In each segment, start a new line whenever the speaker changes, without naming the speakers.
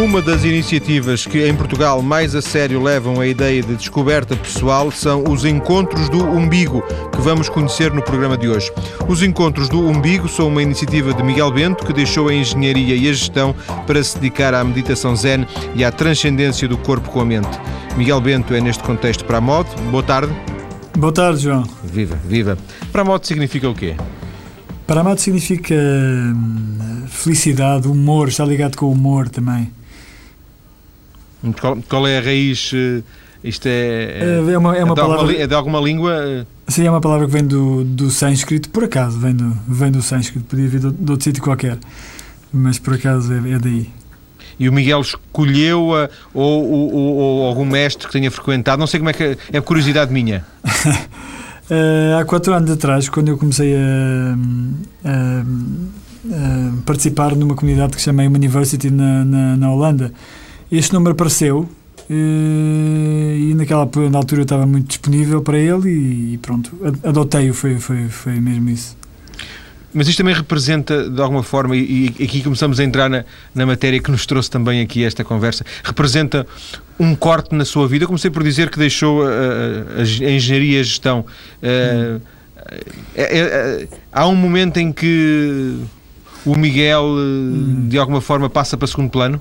Uma das iniciativas que em Portugal mais a sério levam a ideia de descoberta pessoal são os Encontros do Umbigo, que vamos conhecer no programa de hoje. Os Encontros do Umbigo são uma iniciativa de Miguel Bento, que deixou a engenharia e a gestão para se dedicar à meditação zen e à transcendência do corpo com a mente. Miguel Bento é neste contexto para a moda. Boa tarde.
Boa tarde, João.
Viva, viva. Para a moda significa o quê?
Para a moda significa hum, felicidade, humor, está ligado com o humor também.
Qual, qual é a raiz? eh, Isto é,
É uma- é uma
de, alguma,
palavra-
li- é de alguma língua? eh,
Sim, é uma palavra que vem do, do sânscrito, por acaso, vem do, vem do sânscrito, podia vir de, de outro sítio qualquer, mas por acaso é, é daí.
E o Miguel escolheu-a ou, ou- ou- ou algum mestre que tenha frequentado? Não sei como é que. É curiosidade minha.
Eh, há quatro anos atrás, quando eu comecei a, a- a participar numa comunidade que se chama University na, na, na Holanda, este número apareceu eh, e naquela na altura eu estava muito disponível para ele e, pronto, adotei-o, foi, foi, foi mesmo isso.
Mas isto também representa, de alguma forma, e, e aqui começamos a entrar na, na matéria que nos trouxe também aqui esta conversa, representa um corte na sua vida. Eu comecei por dizer que deixou a, a- a engenharia e a gestão. Eh, é- é- é- há um momento em que o Miguel, eh, de alguma forma, passa para segundo plano?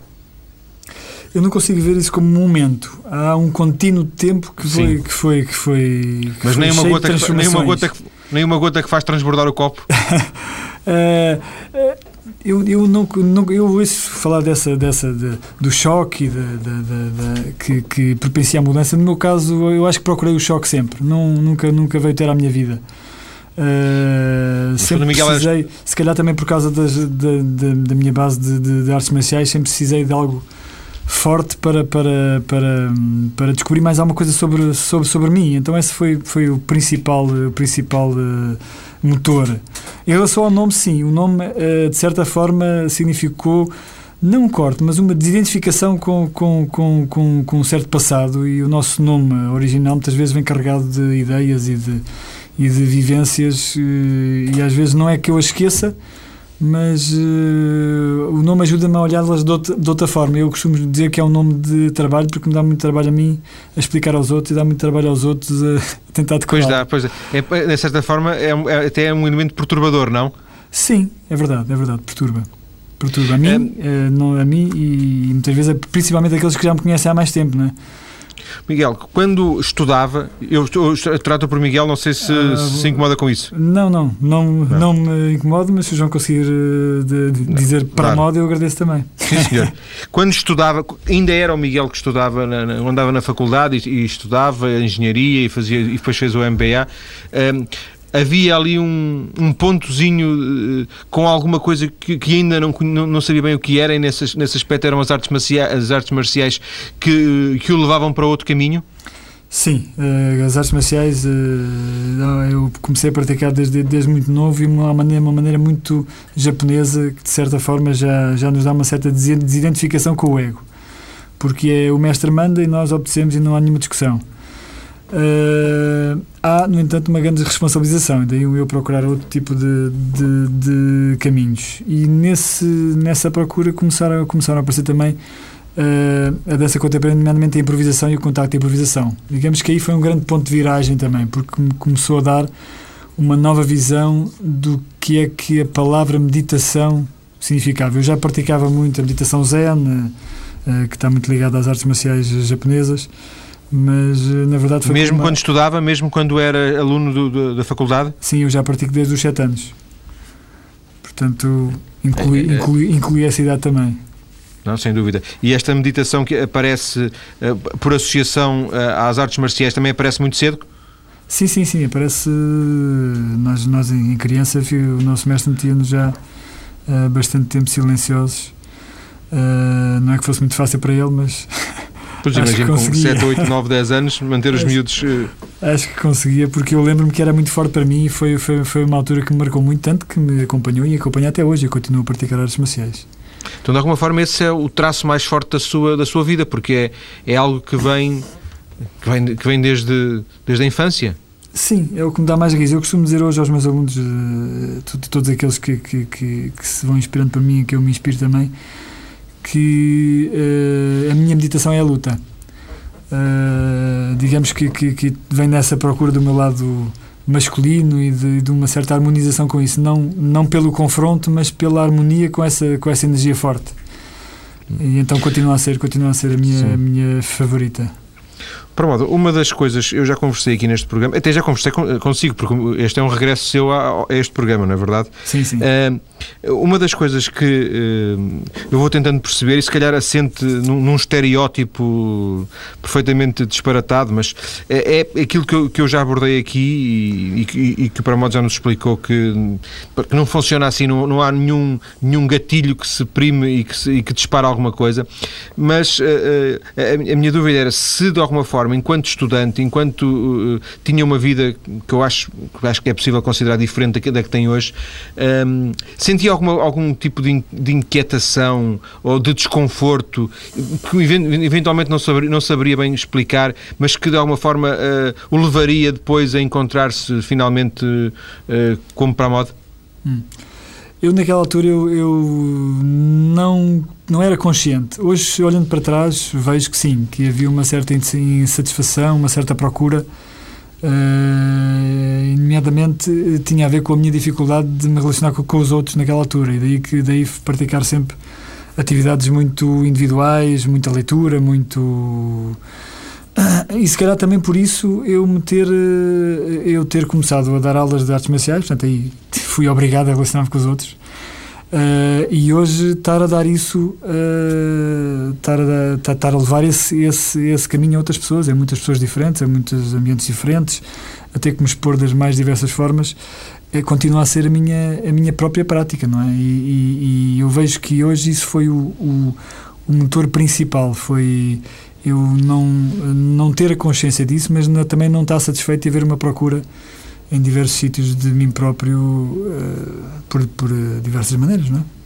Eu não consigo ver isso como um momento. Há um contínuo tempo que foi
Sim.
que foi que foi. que
Mas
foi
nem uma,
de
gota que, nem, uma gota que, nem uma gota que faz transbordar o copo.
Eh, eh, eu, eu não, não eu ouço falar dessa, dessa de- do choque e da- da- que, que propicia a mudança. No meu caso, eu acho que procurei o choque sempre. Não, nunca, nunca veio ter à minha vida.
Quando
sempre
Miguel é-
precisei, se calhar também por causa das- da, da, da minha base de, de- de artes marciais, sempre precisei de algo forte para, para, para, para descobrir mais alguma coisa sobre, sobre, sobre mim. Então esse foi, foi o principal, o principal eh, motor. Em relação ao nome, sim, o nome eh, de certa forma significou não um corte, mas uma desidentificação com, com, com, com, com um certo passado e o nosso nome original muitas vezes vem carregado de ideias e de, e de vivências eh, e às vezes não é que eu as esqueça, mas eh, o nome ajuda-me a olhá-las de de outra forma. Eu costumo dizer que é um nome de trabalho porque me dá muito trabalho a mim a explicar aos outros e dá muito trabalho aos outros a tentar decorar.
Pois dá, pois dá. É, de certa forma, é, é até um elemento perturbador, não?
Sim, é verdade, é verdade, perturba. Perturba a mim, eh, não a mim e, muitas vezes, principalmente aqueles que já me conhecem há mais tempo, não é?
Miguel, quando estudava, eu, eu trato por Miguel, não sei se
Ah,
se
vou-
incomoda com isso.
Não, não, não,
Não.
não, me incomodo, mas se o João conseguir eh, de- de dizer para
claro.
a moda, eu agradeço também.
Sim, senhor. Quando estudava, ainda era o Miguel que estudava, na, na- andava na faculdade e, e estudava engenharia e, fazia, e depois fez o MBA. hum, havia ali um, um pontozinho eh, com alguma coisa que, que ainda não, não, não sabia bem o que era, e nesse, nesse aspecto eram as artes marciais, as artes marciais que, que o levavam para outro caminho.
Sim, eh, as artes marciais eh, eu comecei a praticar desde, desde muito novo e uma maneira, uma maneira muito japonesa que de certa forma já, já nos dá uma certa desi- desidentificação com o ego. Porque é o mestre manda e nós obedecemos e não há nenhuma discussão. Eh, há, no entanto, uma grande responsabilização, daí eu procurar outro tipo de, de, de caminhos. E nesse, nessa procura começaram, começaram a aparecer também eh, a dança contemporânea, nomeadamente a improvisação e o contacto de improvisação. Digamos que aí foi um grande ponto de viragem também, porque me começou a dar uma nova visão do que é que a palavra meditação significava. Eu já praticava muito a meditação zen, eh, que está muito ligada às artes marciais japonesas, mas eh, na verdade foi
Mesmo
uma-
quando estudava, mesmo quando era aluno do- do- da faculdade.
Sim, eu já pratico desde os 7 anos. Portanto, inclui,
É, é, é.
inclui, inclui essa idade também.
Não, sem dúvida. E esta meditação que aparece eh, por associação eh, às artes marciais também aparece muito cedo?
Sim, sim, sim. Parece. Nós, nós em criança, o nosso mestre metia-nos já bastante tempo silenciosos. Não é que fosse muito fácil para ele, mas
Pois
Acho que
imagino com
conseguia.
7, 8, 9, 10 anos manter os
Acho-
miúdos. eh,
acho que conseguia, porque eu lembro-me que era muito forte para mim e foi, foi, foi uma altura que me marcou muito, tanto que me acompanhou e acompanha até hoje. Eu continuo a praticar artes marciais.
Então, de alguma forma, esse é o traço mais forte da sua, da sua vida, porque é, é algo que vem, que vem, que vem desde, desde a infância.
Sim, é o que me dá mais riso. Eu costumo dizer hoje aos meus alunos, eh, to- todos aqueles que, que, que, que se vão inspirando para mim e que eu me inspiro também, que uh, a minha meditação é a luta. Uh, digamos que, que, que, vem nessa procura do meu lado masculino e de, de, uma certa harmonização com isso, não, não pelo confronto, mas pela harmonia com essa, com essa energia forte. E então continua a ser, continua a ser a minha, a minha favorita.
Promodo, uma das coisas, eu já conversei aqui neste programa, até já conversei consigo, porque este é um regresso seu a, a este programa, não é verdade?
Sim, sim.
Uh, uma das coisas que uh, eu vou tentando perceber, e se calhar assente num, num estereótipo perfeitamente disparatado, mas é, é aquilo que eu, que eu, já abordei aqui e, e, e que o Promodo já nos explicou que, que não funciona assim, não, não, há nenhum, nenhum gatilho que se prime e que, se, e que dispara alguma coisa, mas uh, a, a minha dúvida era se de alguma forma forma, enquanto estudante, enquanto uh, tinha uma vida que eu acho, que acho que é possível considerar diferente da, da que tem hoje, um, sentia alguma, algum tipo de, in, de, inquietação ou de desconforto que eventualmente não saberia, não saberia bem explicar, mas que de alguma forma uh, o levaria depois a encontrar-se finalmente uh, como para a moda?
Hum. Eu, naquela altura, eu, eu, não, não era consciente. Hoje, olhando para trás, vejo que sim, que havia uma certa insatisfação, uma certa procura. Uh, nomeadamente, tinha a ver com a minha dificuldade de me relacionar com, com os outros naquela altura. E daí que daí praticar sempre atividades muito individuais, muita leitura, muito e se calhar também por isso eu me ter, eh, eu ter começado a dar aulas de artes marciais, portanto aí fui obrigado a relacionar-me com os outros. Uh, e hoje estar a dar isso, uh, estar, a, estar a levar esse, esse, esse caminho a outras pessoas, a muitas pessoas diferentes, a muitos ambientes diferentes, a ter que me expor das mais diversas formas, uh, continua a ser a minha, a minha própria prática, não é? E, e, e eu vejo que hoje isso foi o, o, o motor principal, foi eu não, não ter a consciência disso, mas também não estar satisfeito de haver uma procura em diversos sítios de mim próprio uh, por, por uh, diversas maneiras, não é?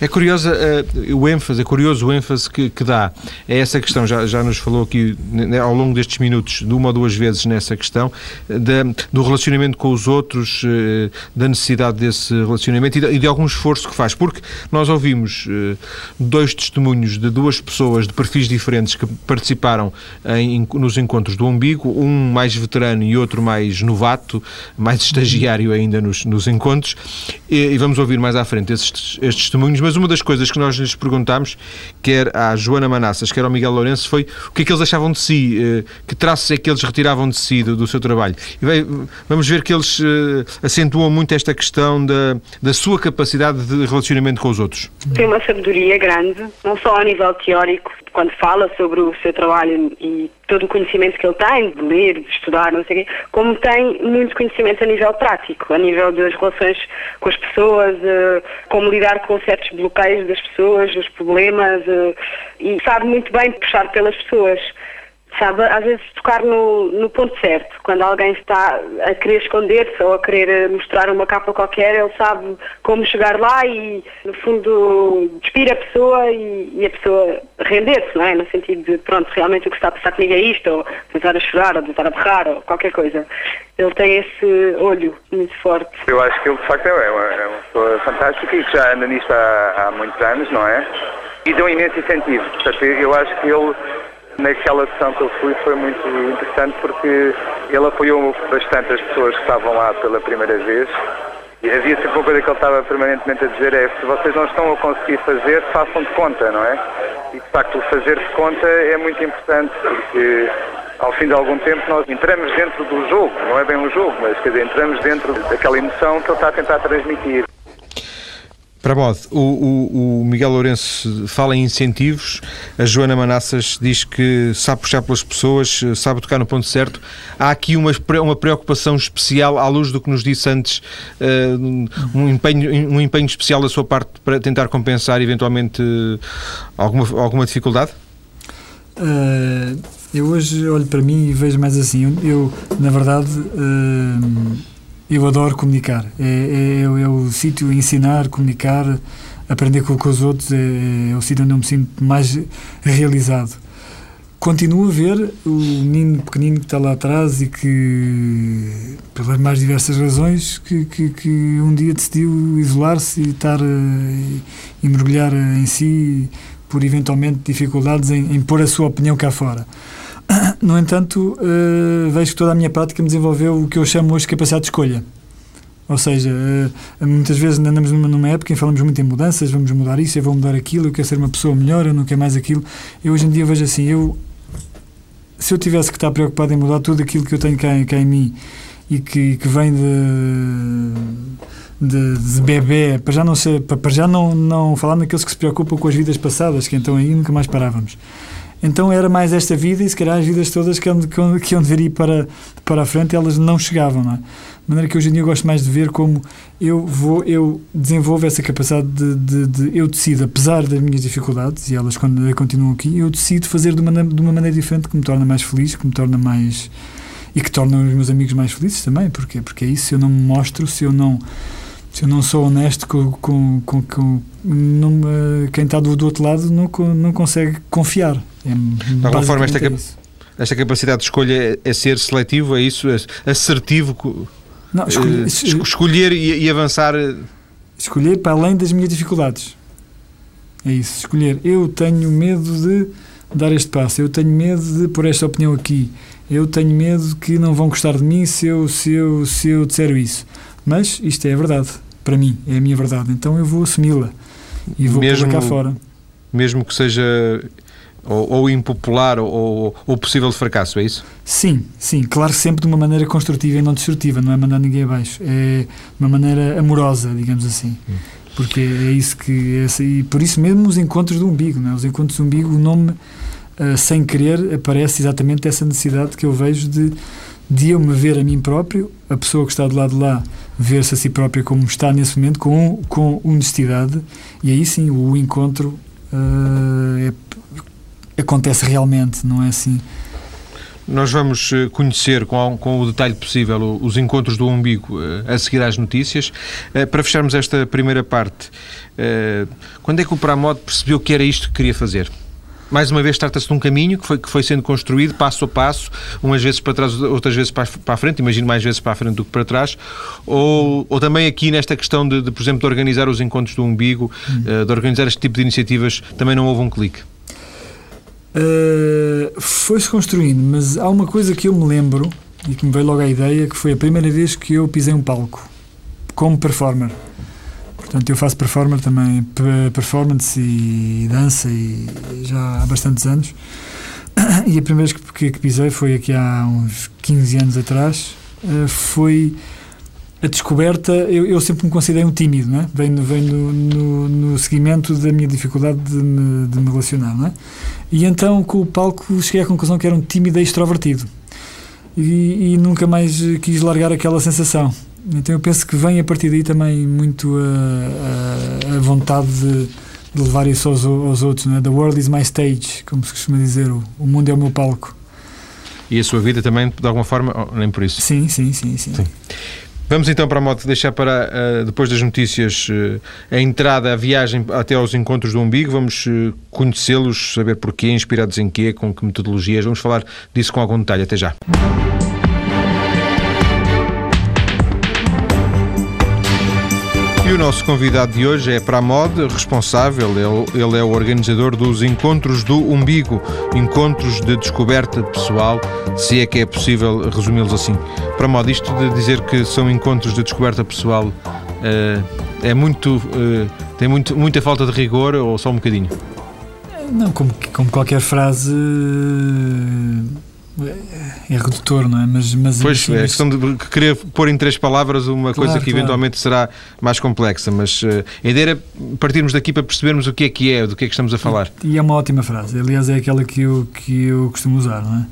É curiosa uh, o ênfase, é curioso o ênfase que, que dá a essa questão, já, já nos falou aqui né, ao longo destes minutos, de uma ou duas vezes nessa questão, do relacionamento com os outros, uh, da necessidade desse relacionamento e de, e de, algum esforço que faz, porque nós ouvimos uh, dois testemunhos de duas pessoas de perfis diferentes que participaram em, nos encontros do umbigo, um mais veterano e outro mais novato, mais estagiário ainda nos, nos encontros, e, e, vamos ouvir mais à frente estes, estes testemunhos, mas uma das coisas que nós lhes perguntámos, quer à Joana Manassas, quer ao Miguel Lourenço, foi o que é que eles achavam de si, eh, que traços é que eles retiravam de si, do, do seu trabalho. E bem, vamos ver que eles eh, acentuam muito esta questão da, da sua capacidade de relacionamento com os outros.
Tem uma sabedoria grande, não só a nível teórico, quando fala sobre o seu trabalho e todo o conhecimento que ele tem, de ler, de estudar, não sei o quê, como tem muito conhecimento a nível prático, a nível das relações com as pessoas, uh, como lidar com certos bloqueios das pessoas, os problemas, uh, e sabe muito bem puxar pelas pessoas sabe, às vezes tocar no, no ponto certo. Quando alguém está a querer esconder-se ou a querer mostrar uma capa qualquer, ele sabe como chegar lá e, no fundo, despir a pessoa e, e a pessoa render-se, não é? No sentido de, pronto, realmente o que está a passar comigo é isto, ou tentar a chorar, ou tentar a berrar, ou qualquer coisa. Ele tem esse olho muito forte.
Eu acho que ele, de facto, é uma, é uma pessoa fantástica e que já anda nisto há, há muitos anos, não é? E deu um imenso incentivo. Portanto, eu acho que ele Naquela sessão que eu fui foi muito interessante porque ele apoiou bastante as pessoas que estavam lá pela primeira vez. E havia sempre uma coisa que ele estava permanentemente a dizer é se vocês não estão a conseguir fazer, façam de conta, não é? E de facto o fazer de conta é muito importante porque ao fim de algum tempo nós entramos dentro do jogo, não é bem um jogo, mas quer dizer, entramos dentro daquela emoção que ele está a tentar transmitir.
Para modo, o, o, o, Miguel Lourenço fala em incentivos, a Joana Manassas diz que sabe puxar pelas pessoas, sabe tocar no ponto certo. Há aqui uma, uma preocupação especial, à luz do que nos disse antes, uh, um, empenho, um empenho especial da sua parte para tentar compensar eventualmente alguma, alguma dificuldade?
Uh, eu hoje olho para mim e vejo mais assim. Eu, eu na verdade. Uh, eu adoro comunicar. É, é, é, é o sítio ensinar, comunicar, aprender com, com os outros, é, é, o sítio onde eu me sinto mais realizado. Continuo a ver o menino pequenino que está lá atrás e que, pelas mais diversas razões, que, que, que um dia decidiu isolar-se e estar e, e mergulhar em si por eventualmente dificuldades em, em pôr a sua opinião cá fora. No entanto, uh, vejo que toda a minha prática me desenvolveu o que eu chamo hoje de capacidade de escolha. Ou seja, uh, muitas vezes andamos numa, numa, época em que falamos muito em mudanças, vamos mudar isso, eu vou mudar aquilo, eu quero ser uma pessoa melhor, eu não quero mais aquilo. Eu hoje em dia vejo assim, eu se eu tivesse que estar preocupado em mudar tudo aquilo que eu tenho cá, cá em mim e que, que vem de, de, de, bebê, para já não ser, para já não, não falar naqueles que se preocupam com as vidas passadas, que então aí nunca mais parávamos. Então era mais esta vida e se calhar as vidas todas que, que, que iam dever ir para, para a frente elas não chegavam, não é? De maneira que hoje em dia eu gosto mais de ver como eu vou, eu desenvolvo essa capacidade de, de, de eu decido, apesar das minhas dificuldades, e elas continuam aqui, eu decido fazer de uma, de uma maneira diferente que me torna mais feliz, que me torna mais e que torna os meus amigos mais felizes também, porque porque é isso, se eu não me mostro, se eu não se eu não sou honesto com, com, com, com quem está do, do, outro lado não, não consegue confiar.
É, de alguma forma, esta, é esta capacidade de escolha é, é, ser seletivo, é isso? É assertivo? Não, escolher, uh, escolher e, e, avançar. Eh,
escolher para além das minhas dificuldades. É isso. Escolher. Eu tenho medo de dar este passo. Eu tenho medo de pôr esta opinião aqui. Eu tenho medo que não vão gostar de mim se eu, se eu, se eu disser isso. Mas isto é a verdade. Para mim, é a minha verdade. Então eu vou assumi-la. E vou mesmo, cá fora.
Mesmo que seja ou, ou impopular ou, ou, possível de fracasso, é isso?
Sim, sim. Claro, sempre de uma maneira construtiva e não destrutiva, não é mandar ninguém abaixo. É de uma maneira amorosa, digamos assim. Hum. Porque é isso que. É, e por isso mesmo os encontros do umbigo, não é? Os encontros do umbigo, o nome, uh, sem querer, aparece exatamente essa necessidade que eu vejo de, de eu me ver a mim próprio, a pessoa que está do lado de lá ver-se a si própria como está nesse momento, com, com honestidade, e aí sim o encontro uh, é acontece realmente, não é assim?
Nós vamos eh, conhecer com, com o detalhe possível os encontros do umbigo eh, a seguir às notícias. Eh, para fecharmos esta primeira parte, quando é que o Pramod percebeu que era isto que queria fazer? mais uma vez trata-se de um caminho que foi, que foi sendo construído passo a passo, umas vezes para trás, outras vezes para, para a frente, imagino mais vezes para a frente do que para trás, ou, ou também aqui nesta questão de, de, por exemplo, de organizar os encontros do umbigo, hum. de organizar este tipo de iniciativas, também não houve um clique?
Uh, foi-se construindo, mas há uma coisa que eu me lembro e que me veio logo à ideia, que foi a primeira vez que eu pisei um palco como performer. Portanto, eu faço performer também, performance e dança e já há bastantes anos. E a primeira vez que, que pisei foi aqui há uns 15 anos atrás. Uh, foi a descoberta, eu, eu, sempre me considerei um tímido, não é? Vem, vem no, no, no, seguimento da minha dificuldade de me, de me relacionar, não é? E então, com o palco, cheguei à conclusão que era um tímido e extrovertido. E, e, nunca mais quis largar aquela sensação. Então, eu penso que vem a partir daí também muito a, a, a vontade de, de, levar isso aos, aos outros, não é? The world is my stage, como se costuma dizer, o, o mundo é o meu palco.
E a sua vida também, de alguma forma, nem por isso?
Sim, sim, sim. sim. sim.
Vamos então para a moto deixar para uh, depois das notícias uh, a entrada, a viagem até aos encontros do umbigo. Vamos uh, conhecê-los, saber porquê, inspirados em quê, com que metodologias. Vamos falar disso com algum detalhe. Até já. E o nosso convidado de hoje é para a mod, responsável, ele, ele é o organizador dos Encontros do Umbigo, encontros de descoberta pessoal, se é que é possível resumi-los assim. Para a mod, isto de dizer que são encontros de descoberta pessoal uh, é muito. Uh, tem muito, muita falta de rigor ou só um bocadinho?
Não, como, como qualquer frase é redutor, não é? Mas, mas
pois, enfim, é questão de querer pôr em três palavras uma claro, coisa que eventualmente claro. será mais complexa, mas uh, a ideia era partirmos daqui para percebermos o que é que é, do que é que estamos a falar.
E, e é uma ótima frase, aliás, é aquela que eu, que eu costumo usar, não é?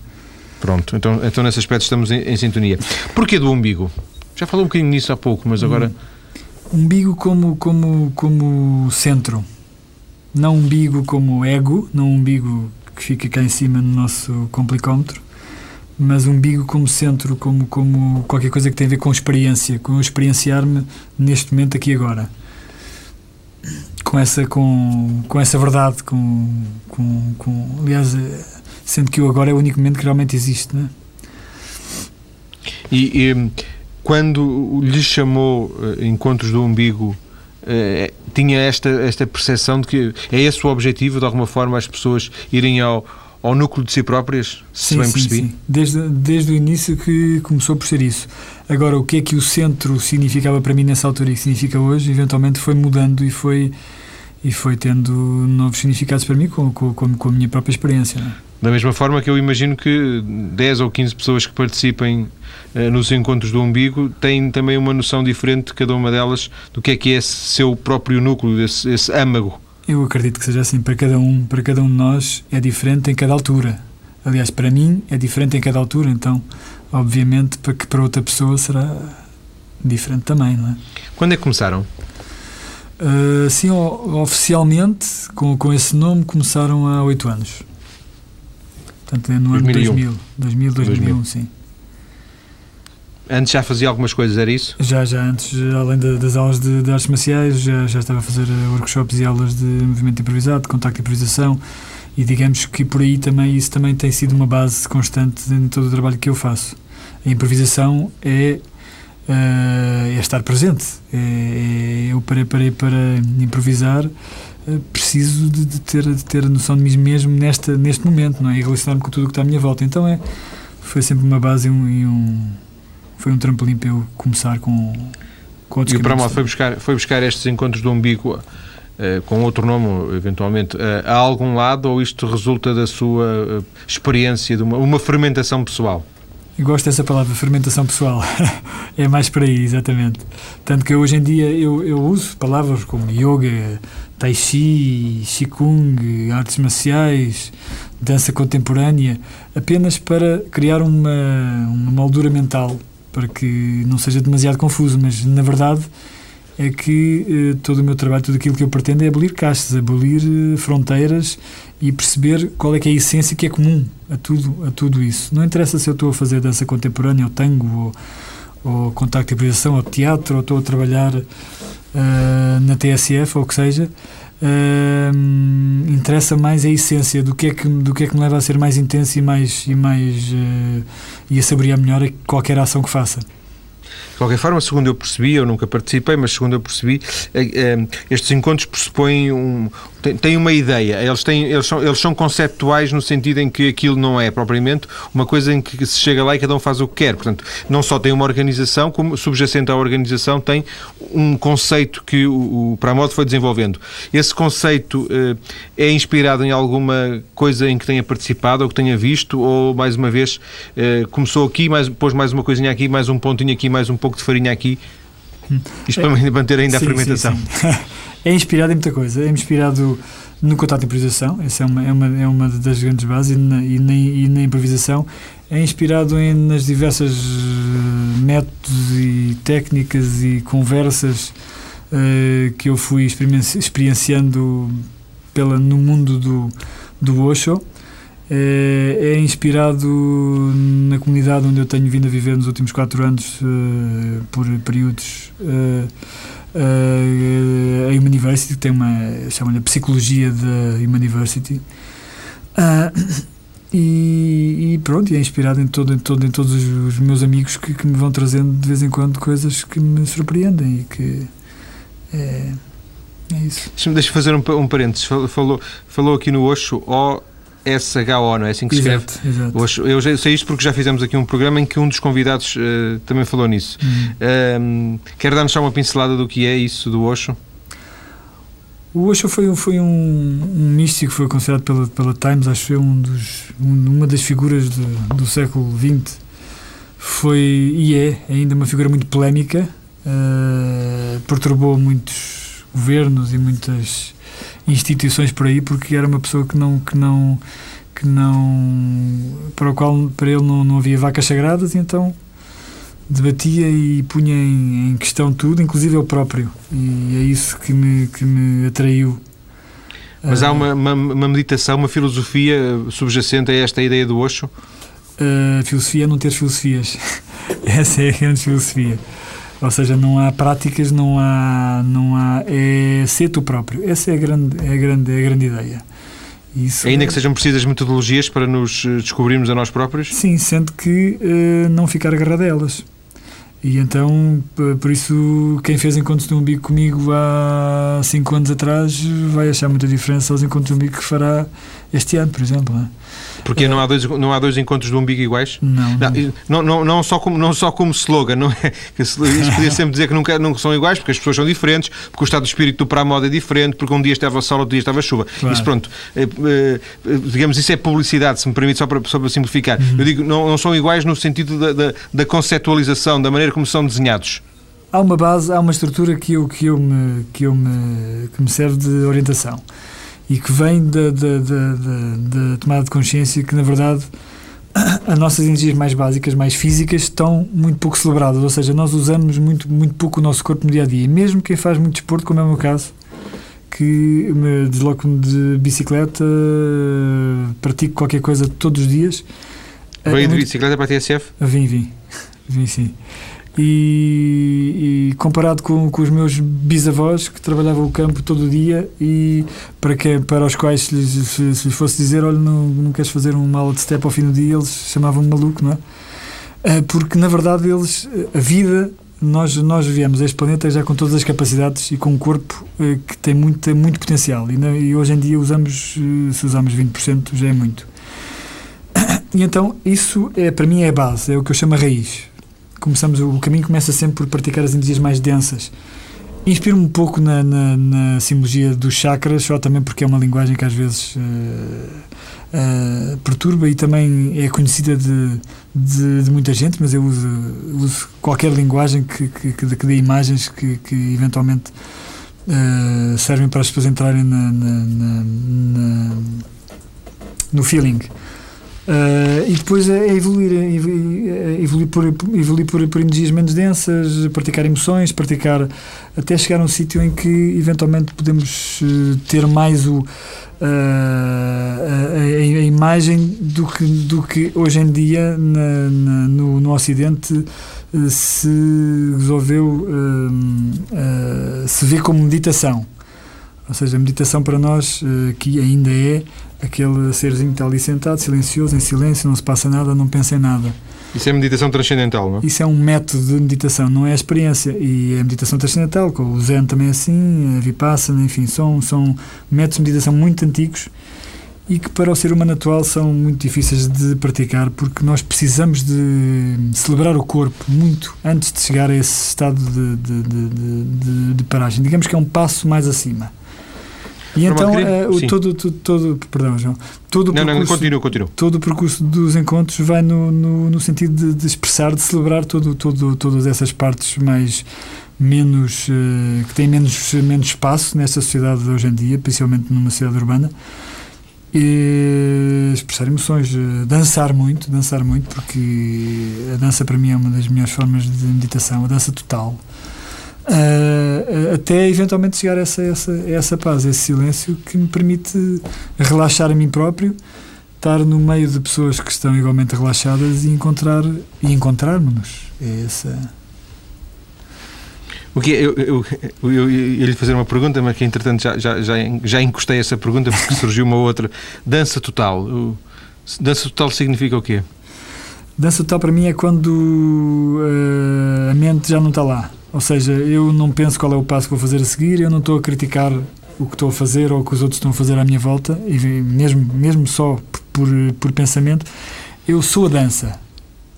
Pronto, então, então nesse aspecto estamos em, em sintonia. Porquê do umbigo? Já falou um bocadinho nisso há pouco, mas agora.
Umbigo como, como, como centro, não umbigo como ego, não umbigo que fica cá em cima no nosso complicómetro mas umbigo como centro, como, como qualquer coisa que tem a ver com experiência, com experienciar-me neste momento, aqui agora. Com essa, com, com essa verdade, com, com, com, aliás, eh, sendo que o agora é o único momento que realmente existe, não é?
E, e quando lhe chamou uh, Encontros do Umbigo uh, tinha esta, esta percepção de que é esse o objetivo, de alguma forma, as pessoas irem ao, ao núcleo de si próprias, se
sim,
bem
sim,
percebi?
Sim. Desde, desde o início que começou por ser isso. Agora, o que é que o centro significava para mim nessa altura e que significa hoje, eventualmente foi mudando e foi, e foi tendo novos significados para mim com, com, com a minha própria experiência. É?
Da mesma forma que eu imagino que 10 ou 15 pessoas que participem uh, nos encontros do umbigo têm também uma noção diferente, cada uma delas, do que é que é esse seu próprio núcleo, esse, esse âmago.
Eu acredito que seja assim para cada um, para cada um de nós é diferente em cada altura. Aliás, para mim é diferente em cada altura, então, obviamente, para que para outra pessoa será diferente também, não é?
Quando é que começaram?
Uh, sim, oficialmente, com, com esse nome, começaram há oito anos. Portanto, é no 2001. ano 2000. 2000, 2001, 2000. sim.
Antes já fazia algumas coisas, era isso?
Já, já. Antes, além de, das aulas de, de, artes marciais, já, já estava a fazer workshops e aulas de movimento improvisado, de contacto e improvisação. E digamos que por aí também, isso também tem sido uma base constante em todo o trabalho que eu faço. A improvisação é, uh, é estar presente. É, é, eu parei, parei para improvisar eh, preciso de, de, ter, de ter a noção de mim mesmo nesta, neste momento, não é? E relacionar-me com tudo o que está à minha volta. Então é, foi sempre uma base e um, e um foi um trampolim para eu começar com, com outros
E o Pramal foi buscar, foi buscar estes encontros do umbigo uh, com outro nome, eventualmente, uh, a algum lado ou isto resulta da sua uh, experiência, de uma, uma fermentação pessoal?
Eu gosto dessa palavra, fermentação pessoal. é mais para aí, exatamente. Tanto que hoje em dia eu, eu uso palavras como yoga, tai chi, qigong, artes marciais, dança contemporânea, apenas para criar uma, uma moldura mental para que não seja demasiado confuso, mas na verdade é que eh, todo o meu trabalho, tudo aquilo que eu pretendo é abolir castas, abolir eh, fronteiras e perceber qual é que é a essência que é comum a tudo, a tudo isso. Não interessa se eu estou a fazer dança contemporânea, ou tango, ou, ou contacto e improvisação, ou teatro, ou estou a trabalhar uh, na TSF, ou o que seja, interessa mais a essência do que, é que, do que é que me leva a ser mais intenso e mais e mais uh, e a saborear melhor qualquer ação que faça.
Qualquer forma, segundo eu percebi, eu nunca participei, mas segundo eu percebi, eh, eh, estes encontros pressupõem um, têm uma ideia, eles, têm, eles, são, eles são conceptuais no sentido em que aquilo não é propriamente uma coisa em que se chega lá e cada um faz o que quer. Portanto, não só tem uma organização, como subjacente à organização tem um conceito que o, o Pramodo foi desenvolvendo. Esse conceito eh, é inspirado em alguma coisa em que tenha participado ou que tenha visto, ou mais uma vez começou aqui, mais, pôs mais uma coisinha aqui, mais um pontinho aqui, mais um pouco pouco de farinha aqui. Isto para manter ainda sim, a fermentação. Sim, sim.
é inspirado em muita coisa. É inspirado no contato de improvisação, essa é uma, é uma, é uma das grandes bases, e na, e na, e na improvisação. É inspirado em, nas diversas uh, métodos e técnicas e conversas uh, que eu fui experienciando pela, no mundo do, do Osho é, é, inspirado na comunidade onde eu tenho vindo a viver nos últimos quatro anos, uh, por períodos. Uh, a Human University tem uma, chama-lhe Psicologia da Human University. Uh, e, e, pronto, e é inspirado em, todo, em, todo, em todos os, meus amigos que, que, me vão trazendo de vez em quando coisas que me surpreendem e que é, é isso.
Deixa-me fazer um, um parênteses. Falou, falou aqui no Osho, SHO, não é assim que se escreve?
Exato, exato.
Eu sei isto porque já fizemos aqui um programa em que um dos convidados uh, também falou nisso. Uhum. Uh, quer dar-nos só uma pincelada do que é isso do Osho?
O Osho foi, foi um, um místico, foi considerado pela, pela Times, acho que foi um dos, um, uma das figuras de, do século XX. Foi, e é, ainda uma figura muito polémica, uh, perturbou muitos governos e muitas instituições por aí, porque era uma pessoa que não que não que não para o qual para ele não, não havia vacas sagradas, e então debatia e punha em, em questão tudo, inclusive eu próprio, e é isso que me que me atraiu.
Mas há uma, uma, uma meditação, uma filosofia subjacente a esta ideia do Osho?
A filosofia é não ter filosofias. Essa é a grande filosofia. Ou seja, não há práticas, não há, não há é ser tu próprio. Essa é a grande, é a grande, é a grande ideia.
Isso Ainda é... que sejam precisas metodologias para nos eh, descobrirmos a nós próprios?
Sim, sendo que uh, não ficar agarrado a elas. E então, por isso, quem fez encontros de umbigo comigo há 5 anos atrás vai achar muita diferença aos encontros de umbigo que fará este ano, por exemplo. Não é?
Porque não há dois, não há dois encontros do umbigo iguais?
Não.
Não, não, não, só, como, não só como slogan, não é? Isso podia sempre dizer que nunca, nunca são iguais, porque as pessoas são diferentes, porque o estado de espírito do para a moda é diferente, porque um dia estava sol, outro dia estava chuva. Claro. Isso, pronto, é, é, digamos, isso é publicidade, se me permite, só para, só para simplificar. Uhum. Eu digo, não, não são iguais no sentido da, da, da conceptualização, da maneira como são desenhados
há uma base, há uma estrutura que eu, que eu, me, que eu me, que me serve de orientação e que vem da, da, da, da, tomada de consciência que, na verdade, as nossas energias mais básicas, mais físicas, estão muito pouco celebradas, ou seja, nós usamos muito, muito pouco o nosso corpo no dia a dia. E mesmo quem faz muito desporto, como é o meu caso, que me desloco-me de bicicleta, pratico qualquer coisa todos os dias.
Veio é de muito... bicicleta para a TSF?
Vim, vim. Vim, sim e, e, comparado com, com os meus bisavós que trabalhavam o campo todo o dia e para, que, para os quais se lhes, se, lhes fosse dizer olha, não, não queres fazer um mal de step ao fim do dia, eles chamavam-me maluco, não é? Ah, porque na verdade eles, a vida nós, nós viemos a este planeta já com todas as capacidades e com um corpo eh, que tem muito, muito potencial. E, e hoje em dia usamos, eh, se usamos 20% já é muito. E então isso é, para mim é a base, é o que eu chamo a raiz começamos o caminho começa sempre por praticar as energias mais densas. Inspiro-me um pouco na, na, na, simbologia dos chakras, só também porque é uma linguagem que às vezes uh, uh, perturba e também é conhecida de, de, de, muita gente, mas eu uso, uso qualquer linguagem que, que, que, dê imagens que, que eventualmente uh, servem para as pessoas entrarem na, no feeling. Uh, e depois é evoluir, é evoluir, por, evoluir por, por energias menos densas, praticar emoções, praticar até chegar a um sítio em que eventualmente podemos eh, ter mais o, uh, a, a, a, imagem do que, do que hoje em dia na, na, no, no Ocidente se resolveu uh, se vê como meditação. Ou seja, a meditação para nós, que ainda é aquele serzinho que está ali sentado, silencioso, em silêncio, não se passa nada, não pensa em nada.
Isso é meditação transcendental, não é?
Isso é um método de meditação, não é a experiência. E é meditação transcendental, com o Zen também é assim, a Vipassana, enfim, são, são métodos de meditação muito antigos e que para o ser humano atual são muito difíceis de praticar porque nós precisamos de celebrar o corpo muito antes de chegar a esse estado de, de, de, de paragem. Digamos que é um passo mais acima. E então, uh, o, todo, todo, todo, perdão, João, todo o
não,
percurso,
não, continua, continua.
todo o percurso dos encontros vai no, no, no sentido de, de, expressar, de celebrar todo, todo, todas essas partes mais menos uh, que têm menos, menos espaço nesta sociedade de hoje em dia, principalmente numa cidade urbana. E expressar emoções, uh, dançar muito, dançar muito, porque a dança para mim é uma das melhores formas de meditação, a dança total uh, até eventualmente chegar a essa, essa, essa paz, esse silêncio que me permite relaxar a mim próprio, estar no meio de pessoas que estão igualmente relaxadas e encontrar e encontrarmos-nos. É essa.
O que eu, eu, eu, eu, ia lhe fazer uma pergunta, mas que entretanto já, já, já, já encostei essa pergunta porque surgiu uma outra. Dança total. O, dança total significa o quê?
Dança total para mim é quando uh, a mente já não está lá. Ou seja, eu não penso qual é o passo que vou fazer a seguir, eu não estou a criticar o que estou a fazer ou o que os outros estão a fazer à minha volta, e mesmo, mesmo só por, por pensamento, eu sou a dança.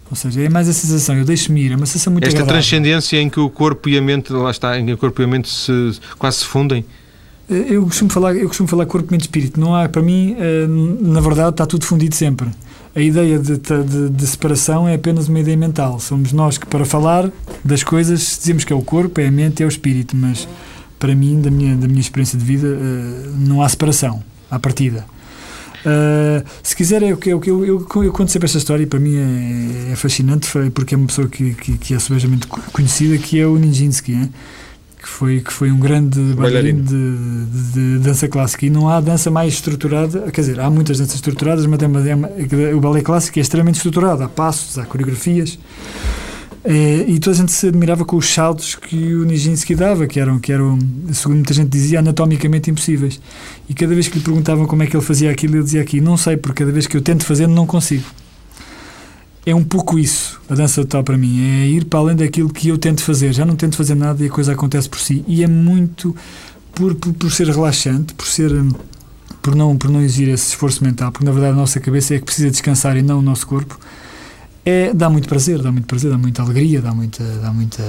Ou seja, é mais a sensação, eu deixo-me ir, é uma sensação muito
Esta
agradável.
transcendência em que o corpo e a mente, lá está, em que o corpo e a mente se, quase se fundem?
Eh, eu costumo falar, eu costumo falar corpo, mente, espírito. Não há, para mim, eh, na verdade, está tudo fundido sempre a ideia de, de, de, separação é apenas uma ideia mental. Somos nós que, para falar das coisas, dizemos que é o corpo, é a mente, é o espírito, mas para mim, da minha, da minha experiência de vida, uh, não há separação à partida. Uh, se quiser, é eu, eu, eu, eu, conto sempre esta história e para mim é, é fascinante porque é uma pessoa que, que, que é subejamente conhecida, que é o Nijinsky. Hein? Que foi, que foi um grande bailarino de, de, de, dança clássica. E não há dança mais estruturada, quer dizer, há muitas danças estruturadas, mas o ballet clássico é extremamente estruturado. Há passos, há coreografias. É, e toda a gente se admirava com os saltos que o Nijinsky dava, que eram, que eram, segundo muita gente dizia, anatomicamente impossíveis. E cada vez que lhe perguntavam como é que ele fazia aquilo, ele dizia aqui: Não sei, porque cada vez que eu tento fazer, não consigo. É um pouco isso, a dança total para mim, é ir para além daquilo que eu tento fazer. Já não tento fazer nada e a coisa acontece por si. E é muito por, por, por ser relaxante, por ser por não, por não exigir esse esforço mental, porque na verdade a nossa cabeça é que precisa descansar e não o nosso corpo, é, dá muito prazer, dá muito prazer, dá muita alegria, dá muita, dá muita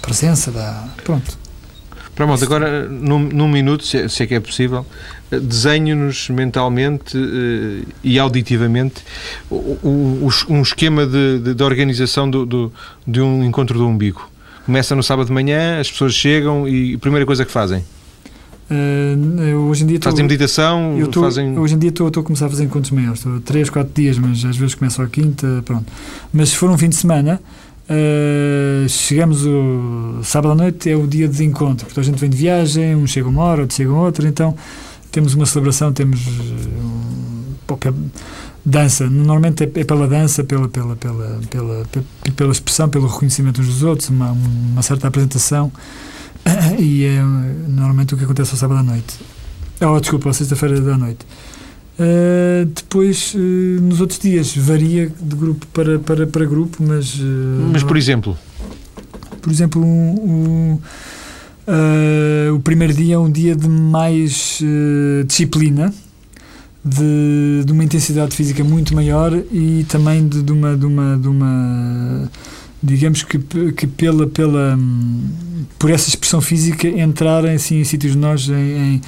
presença, dá, pronto.
Pronto, agora num, num minuto, se é, se é, que é possível, desenhe-nos mentalmente uh, e auditivamente o, o, um esquema de, de, de organização do, do, de um encontro do umbigo. Começa no sábado de manhã, as pessoas chegam e a primeira coisa que fazem?
Uh, hoje em dia
fazem meditação?
Eu tô,
fazem...
Hoje em dia estou a começar a fazer encontros maiores. Estou 3, 4 dias, mas às vezes começo à quinta, pronto. Mas se for um fim de semana, uh, chegamos o sábado à noite, é o dia de encontro. Porque a gente vem de viagem, uns chegam uma hora, outros chegam outra, então temos uma celebração, temos um, pouca dança. Normalmente é, é, pela dança, pela, pela, pela, pela, pela expressão, pelo reconhecimento uns dos outros, uma, uma certa apresentação. e é normalmente o que acontece ao sábado à noite. Oh, desculpa, à sexta-feira da noite. Uh, depois, uh, nos outros dias, varia de grupo para, para, para grupo, mas. Uh,
mas, por exemplo?
Por exemplo, um, um, o primeiro dia é um dia de mais disciplina, de, de uma intensidade física muito maior e também de, de uma. De uma, de uma digamos que, que pela, pela, por essa expressão física entrarem assim, em sítios de nós em, em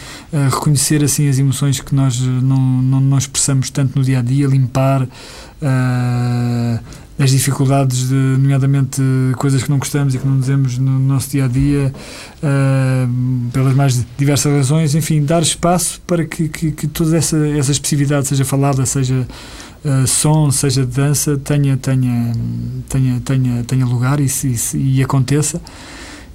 reconhecer assim as emoções que nós não, não, não expressamos tanto no dia a dia, limpar uh, as dificuldades, de, nomeadamente coisas que não gostamos e que não dizemos no nosso dia a dia, uh, pelas mais diversas razões, enfim, dar espaço para que, que, que toda essa, essa expressividade seja falada, seja uh, som, seja de dança, tenha, tenha, tenha, tenha, tenha lugar e, e, e aconteça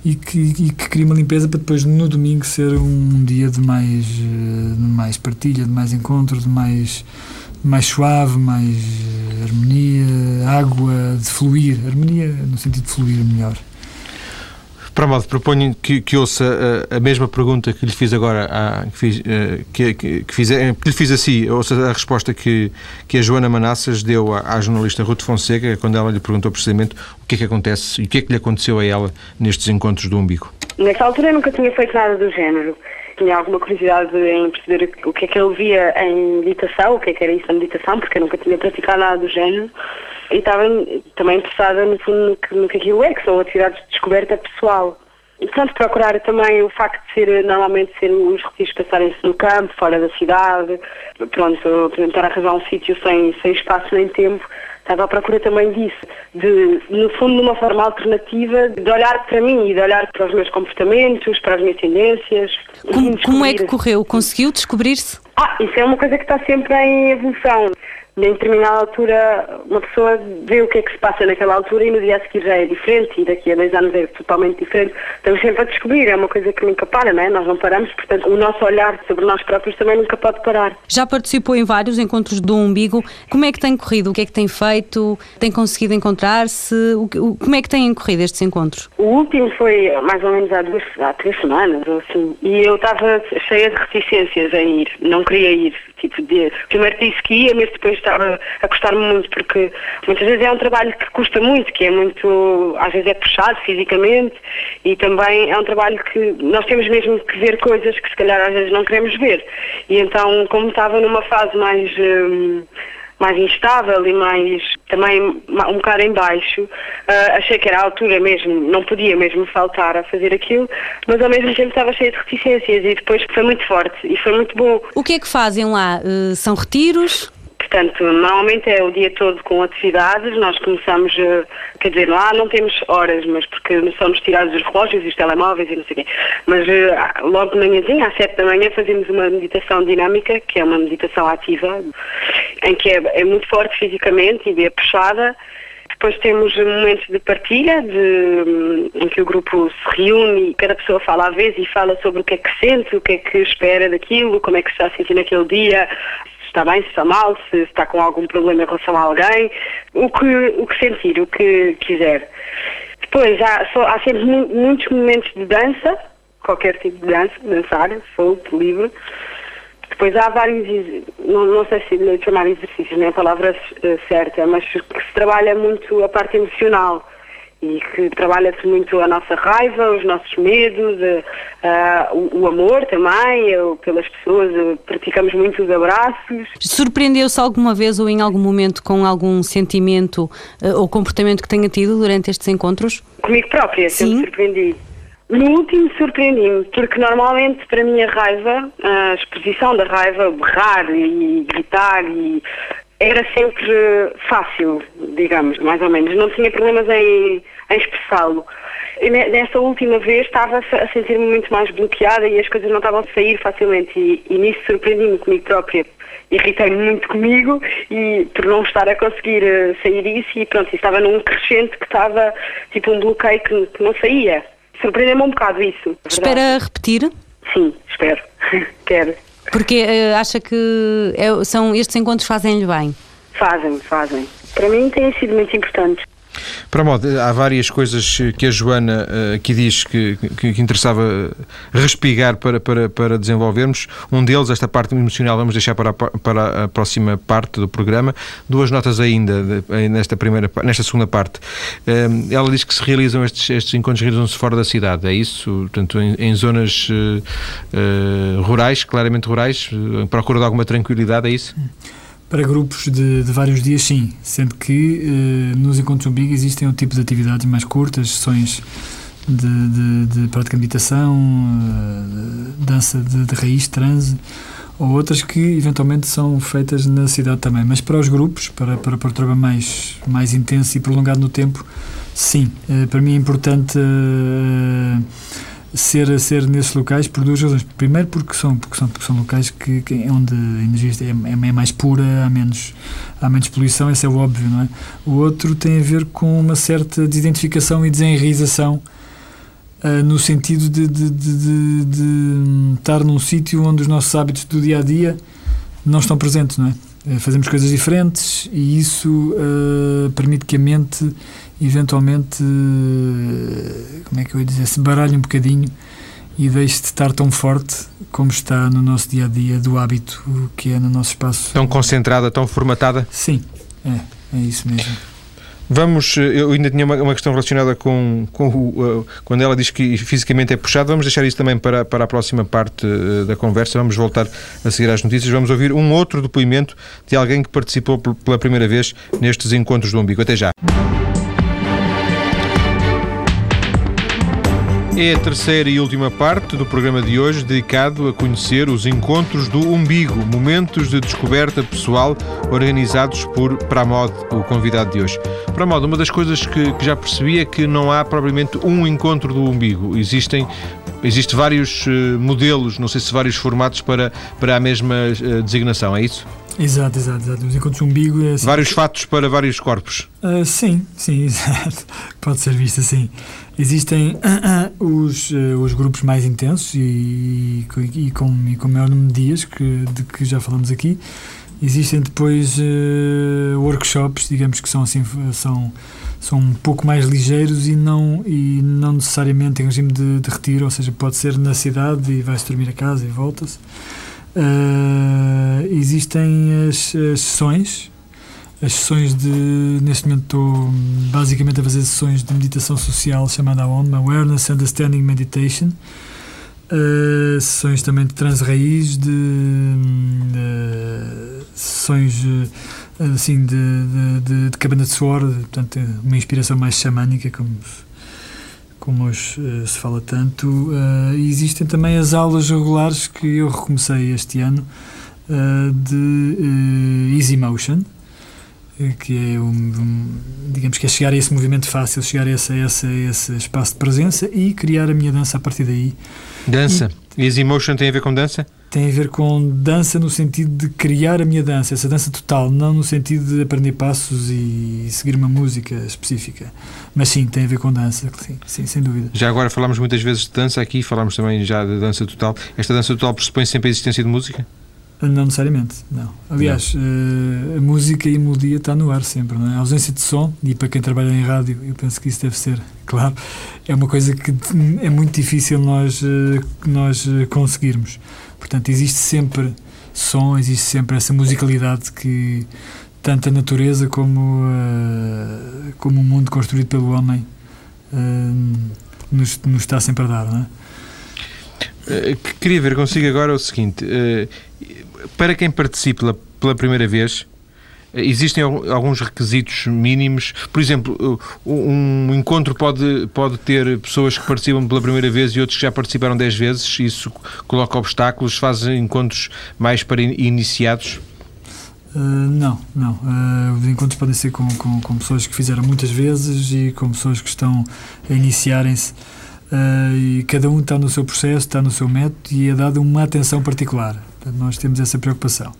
e que, e que crie uma limpeza para depois no domingo ser um dia de mais, de mais partilha, de mais encontro, de mais, mais suave, mais harmonia, água, de fluir. Harmonia no sentido de fluir melhor.
Para modo, proponho que, que ouça a, a, mesma pergunta que lhe fiz agora, a, que, fiz, eh, que, que, que, fiz, eh, que lhe fiz assim, ouça a resposta que, que a Joana Manassas deu à, à, jornalista Ruth Fonseca, quando ela lhe perguntou precisamente o que é que acontece e o que é que lhe aconteceu a ela nestes encontros do umbigo.
Nessa altura eu nunca tinha feito nada do género. Tinha alguma curiosidade em perceber o que é que ele via em meditação, o que é que era isso a meditação, porque eu nunca tinha praticado nada do género e estava também interessada no fundo no que, no que aquilo é, que são atividades de descoberta pessoal. Portanto, procurar também o facto de ser, normalmente, ser os retiros passarem-se no campo, fora da cidade, pronto, tentar arranjar um sítio sem, sem espaço nem tempo, estava à procura também disso, de, no fundo, de uma forma alternativa, de olhar para mim e de olhar para os meus comportamentos, para as minhas tendências.
Como, como é que correu? Conseguiu descobrir-se?
Ah, isso é uma coisa que está sempre em evolução em determinada altura uma pessoa vê o que é que se passa naquela altura e no dia a seguir já é diferente e daqui a dois anos é totalmente diferente. Estamos sempre a descobrir, é uma coisa que nunca para, não é? Nós não paramos, portanto o nosso olhar sobre nós próprios também nunca pode parar.
Já participou em vários encontros do umbigo. Como é que tem corrido? O que é que tem feito? Tem conseguido encontrar-se? Como é que têm corrido estes encontros?
O último foi mais ou menos há, duas, há três semanas ou assim e eu estava cheia de reticências em ir, não queria ir. Tipo, de, primeiro disse que ia, mas depois estava a custar-me muito, porque muitas vezes é um trabalho que custa muito, que é muito, às vezes é puxado fisicamente e também é um trabalho que nós temos mesmo que ver coisas que se calhar às vezes não queremos ver. E então, como estava numa fase mais. Hum, mais instável e mais também um bocado em baixo. Uh, achei que era a altura mesmo, não podia mesmo faltar a fazer aquilo, mas ao mesmo tempo estava cheia de reticências e depois foi muito forte e foi muito bom.
O que é que fazem lá? Uh, são retiros?
Portanto, normalmente é o dia todo com atividades, nós começamos, eh, quer dizer, lá não temos horas, mas porque somos tirados os relógios e os telemóveis e não sei o quê. Mas eh, logo de manhãzinha, às sete da manhã, fazemos uma meditação dinâmica, que é uma meditação ativa, em que é, é muito forte fisicamente e bem puxada. Depois temos momentos de partilha, de, em que o grupo se reúne e cada pessoa fala à vez e fala sobre o que é que sente, o que é que espera daquilo, como é que se está a sentir naquele dia, está bem, se está mal, se está com algum problema em relação a alguém, o que, o que sentir, o que quiser. Depois há, só, há sempre muitos momentos de dança, qualquer tipo de dança, dançar, folk, livre. Depois há vários, não, não sei se chamar exercícios, nem a palavra uh, certa, mas que se trabalha muito a parte emocional e que trabalha-se muito a nossa raiva, os nossos medos, uh, uh, o, amor também, pelas pessoas, uh, praticamos muito os abraços.
Surpreendeu-se alguma vez ou em algum momento com algum sentimento ou comportamento que tenha tido durante estes encontros?
Comigo própria, sempre me surpreendi. No último surpreendi-me, porque normalmente para mim a raiva, a exposição da raiva, berrar e gritar e era sempre fácil, digamos, mais ou menos. Não tinha problemas em, em expressá-lo. Nesta última vez estava a sentir-me muito mais bloqueada e as coisas não estavam a sair facilmente e, e nisso surpreendi-me comigo própria. Irritei-me muito comigo e por não estar a conseguir eh, sair disso e pronto, estava num crescente que estava tipo um bloqueio que, que não saía. Surpreendeu-me um bocado isso.
Espera repetir?
Sim, espero. Quero.
Porque uh, acha que é, são, estes encontros fazem-lhe bem?
Fazem, fazem. Para mim têm sido muito importantes.
Para modo, há várias coisas que a Joana uh, aqui diz que, que, que, interessava respigar para, para, para desenvolvermos. Um deles, esta parte emocional, vamos deixar para a, para a próxima parte do programa. Duas notas ainda de, nesta, primeira, nesta segunda parte. Uh, ela diz que se realizam estes, estes encontros realizam-se fora da cidade, é isso? Portanto, em, em zonas uh, rurais, claramente rurais, em procura de alguma tranquilidade, é isso?
Para grupos de, de, vários dias, sim. Sendo que eh, nos encontros umbigo existem um tipo de atividades mais curtas, sessões de, de, de prática de meditação, uh, dança de, de raiz, transe, ou outras que eventualmente são feitas na cidade também. Mas para os grupos, para, para, para o trabalho mais, mais intenso e prolongado no tempo, sim. Uh, para mim é importante. Ser, ser nesses locais por duas razões. Primeiro porque são, porque são, porque são locais que, que, onde a energia é, é, é, mais pura, há menos, há menos poluição, isso é óbvio, não é? O outro tem a ver com uma certa desidentificação e desenraização uh, no sentido de, de, de, de estar num sítio onde os nossos hábitos do dia a dia não estão presentes, não é? Uh, fazemos coisas diferentes e isso uh, permite que a mente eventualmente, eh, como é que eu ia dizer, se baralhe um bocadinho e deixe de estar tão forte como está no nosso dia a dia do hábito que é no nosso espaço.
Tão concentrada, tão formatada?
Sim, é, é isso mesmo.
Vamos, eh, eu ainda tinha uma, uma questão relacionada com, com o, uh, quando ela diz que fisicamente é puxado, vamos deixar isso também para, para a próxima parte uh, da conversa, vamos voltar a seguir às notícias, vamos ouvir um outro depoimento de alguém que participou pela primeira vez nestes encontros do umbigo. Até já. É a terceira e última parte do programa de hoje dedicado a conhecer os encontros do umbigo, momentos de descoberta pessoal organizados por Pramod, o convidado de hoje. Pramod, uma das coisas que, que já percebi é que não há propriamente um encontro do umbigo. Existem Existem vários uh, modelos, não sei se vários formatos para, para a mesma uh, designação, é isso?
Exato, exato, exato. Os encontros umbigo é
assim. Vários fatos para vários corpos.
Uh, sim, sim, exato. Pode ser visto assim. Existem os, uh, os grupos mais intensos e, e, com, e com maior número de dias, que, de que já falamos aqui. Existem depois uh, workshops, digamos que são assim, são, são um pouco mais ligeiros e não, e não necessariamente em regime de, de retiro, ou seja, pode ser na cidade e vai-se dormir a casa e volta-se. Uh, existem as, as sessões, as sessões de. Neste momento estou basicamente a fazer sessões de meditação social chamada OM, Awareness Understanding Meditation. Uh, sessões também de trans-raiz, de, de, sessões assim, de, de, de, cabana de suor, portanto, uma inspiração mais xamânica, como, como hoje uh, se fala tanto. Uh, existem também as aulas regulares que eu recomecei este ano de Easy Motion, que é um, digamos que é chegar a esse movimento fácil, chegar a esse, a esse, a esse espaço de presença e criar a minha dança a partir daí.
Dança? E, Easy Motion tem a ver com dança?
Tem a ver com dança no sentido de criar a minha dança, essa dança total, não no sentido de aprender passos e seguir uma música específica. Mas sim, tem a ver com dança, sim, sim sem dúvida.
Já agora falamos muitas vezes de dança aqui, falamos também já de dança total. Esta dança total pressupõe sempre a existência de música?
Não necessariamente, não. Aliás, não. Uh, a música e a melodia está no ar sempre, não é? A ausência de som, e para quem trabalha em rádio, eu penso que isso deve ser, claro, é uma coisa que é muito difícil nós, uh, nós uh, conseguirmos. Portanto, existe sempre som, existe sempre essa musicalidade que tanto a natureza como, uh, como o mundo construído pelo homem nos, nos está sempre a dar, não é?
Queria ver consigo agora o seguinte: para quem participa pela primeira vez, Existem alguns requisitos mínimos. Por exemplo, um encontro pode, pode ter pessoas que participam pela primeira vez e outros que já participaram dez vezes. Isso coloca obstáculos, faz encontros mais para iniciados?
Uh, não, não. Uh, os encontros podem ser com, com, com, pessoas que fizeram muitas vezes e com pessoas que estão a iniciarem-se. Uh, e cada um está no seu processo, está no seu método e é dada uma atenção particular. Portanto, nós temos essa preocupação.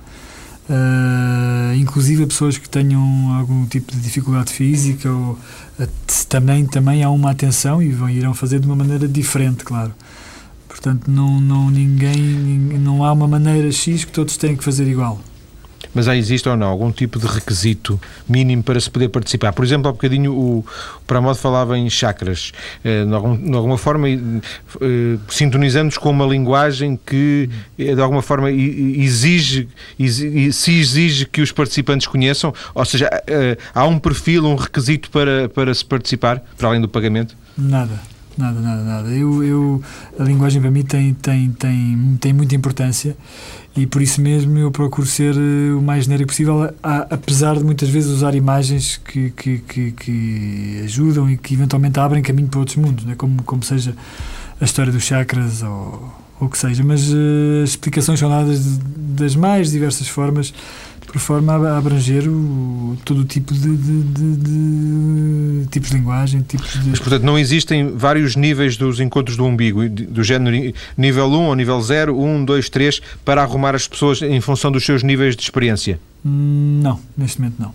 Uh, inclusive a pessoas que tenham algum tipo de dificuldade física ou uh, também, também há uma atenção e vão, irão fazer de uma maneira diferente, claro. Portanto, não, não, ninguém, não há uma maneira X que todos têm que fazer igual.
Mas há existe ou não algum tipo de requisito mínimo para se poder participar? Por exemplo, há bocadinho o Pramodo falava em chakras. Eh, de, algum, alguma forma, eh, sintonizamos com uma linguagem que, eh, de alguma forma, exige, exige, se exige que os participantes conheçam? Ou seja, há um perfil, um requisito para, para se participar, para além do pagamento?
Nada. Nada, nada, nada. Eu, eu, a linguagem para mim tem, tem, tem, tem muita importância e por isso mesmo eu procuro ser eh, o mais genérico possível, apesar de muitas vezes usar imagens que, que, que, que ajudam e que eventualmente abrem caminho para outros mundos, né? como, como seja a história dos chakras ou o que seja, mas uh, as explicações são dadas das mais diversas formas por forma a abranger o, todo o tipo de, de, de, de, tipos de linguagem, tipos de...
Mas, portanto, não existem vários níveis dos encontros do umbigo, do género nível 1 ou nível 0, 1, 2, 3, para arrumar as pessoas em função dos seus níveis de experiência?
Hum, não, neste momento não.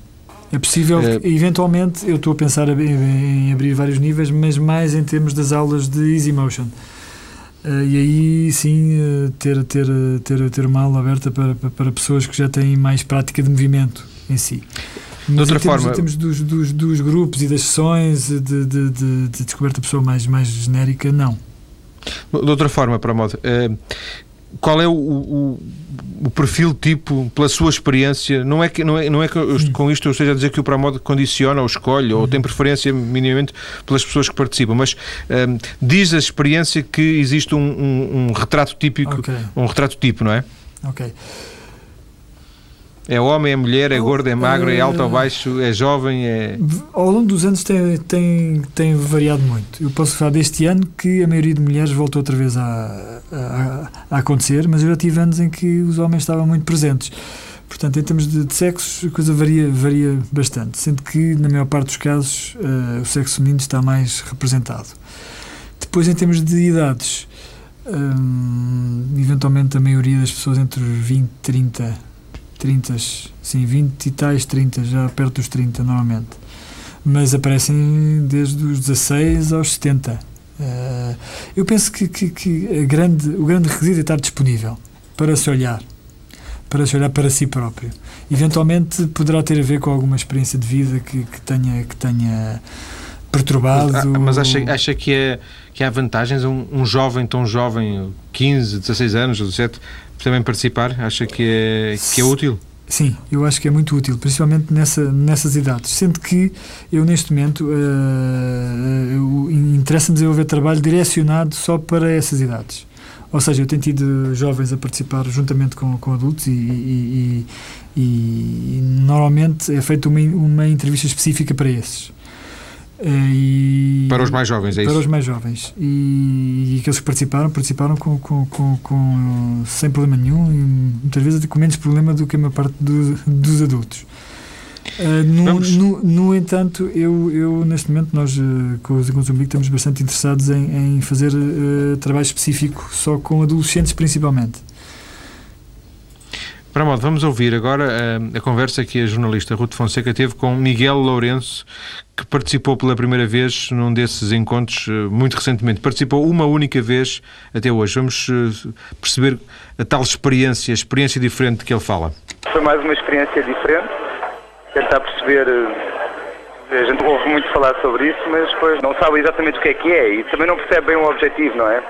É possível, é... eventualmente, eu estou a pensar em abrir vários níveis, mas mais em termos das aulas de Easy Motion. Uh, e aí sim uh, ter, ter, ter, ter uma aula aberta para, para pessoas que já têm mais prática de movimento em si. Mas de outra em termos, forma, em termos dos, dos, dos, grupos e das sessões de, de, de, de descoberta de pessoa mais, mais genérica, não.
De outra forma, para a moda, qual é o, o, o, perfil tipo, pela sua experiência? Não é que, não é, não é que eu, hum. com isto eu esteja a dizer que o Pramod condiciona ou escolhe ou tem preferência minimamente pelas pessoas que participam, mas um, diz a experiência que existe um, um, um retrato típico, okay. um retrato tipo, não é?
Ok.
É homem, é mulher, é gordo, é magro, é alto ou baixo, é jovem, é...
Ao longo dos anos tem, tem, tem variado muito. Eu posso falar deste ano que a maioria de mulheres voltou outra vez a, a, a acontecer, mas eu já tive anos em que os homens estavam muito presentes. Portanto, em termos de, de sexos, a coisa varia, varia bastante, sendo que, na maior parte dos casos, uh, o sexo feminino está mais representado. Depois, em termos de idades, um, eventualmente a maioria das pessoas entre 20 e 30 30, sim, 20 e tais 30, já perto dos 30 normalmente. Mas aparecem desde os 16 aos 70. Uh, eh, eu penso que, que, que grande, o grande requisito é estar disponível para se olhar, para se olhar para si próprio. Eventualmente poderá ter a ver com alguma experiência de vida que, que tenha, que tenha perturbado.
Mas, ah, mas acha, acha que, é, que há vantagens? Um, um jovem tão jovem, 15, 16 anos, 17, também participar? Acha que é, que é útil?
Sim, eu acho que é muito útil, principalmente nessa, nessas idades. Sendo que eu, neste momento, uh, interessa-me desenvolver trabalho direcionado só para essas idades. Ou seja, eu tenho tido jovens a participar juntamente com, com adultos e, e, e, e normalmente é feita uma, uma entrevista específica para esses.
Eh, e, para os mais jovens, é
para
isso?
Para os mais jovens. E, e aqueles que participaram, participaram com, com, com, com, sem problema nenhum e muitas vezes com menos problema do que a maior parte do, dos adultos. Uh, no, no, no, entanto, eu, eu neste momento, nós uh, com os Encontros Umbigo estamos bastante interessados em, em fazer uh, trabalho específico só com adolescentes principalmente.
Para modo, vamos ouvir agora a, a, conversa que a jornalista Ruth Fonseca teve com Miguel Lourenço, que participou pela primeira vez num desses encontros eh, muito recentemente. Participou uma única vez até hoje. Vamos eh, perceber a tal experiência, a experiência diferente que ele fala.
Foi mais uma experiência diferente, tentar perceber. Eh, a gente ouve muito falar sobre isso, mas depois não sabe exatamente o que é que é e também não percebe bem o objetivo, não é?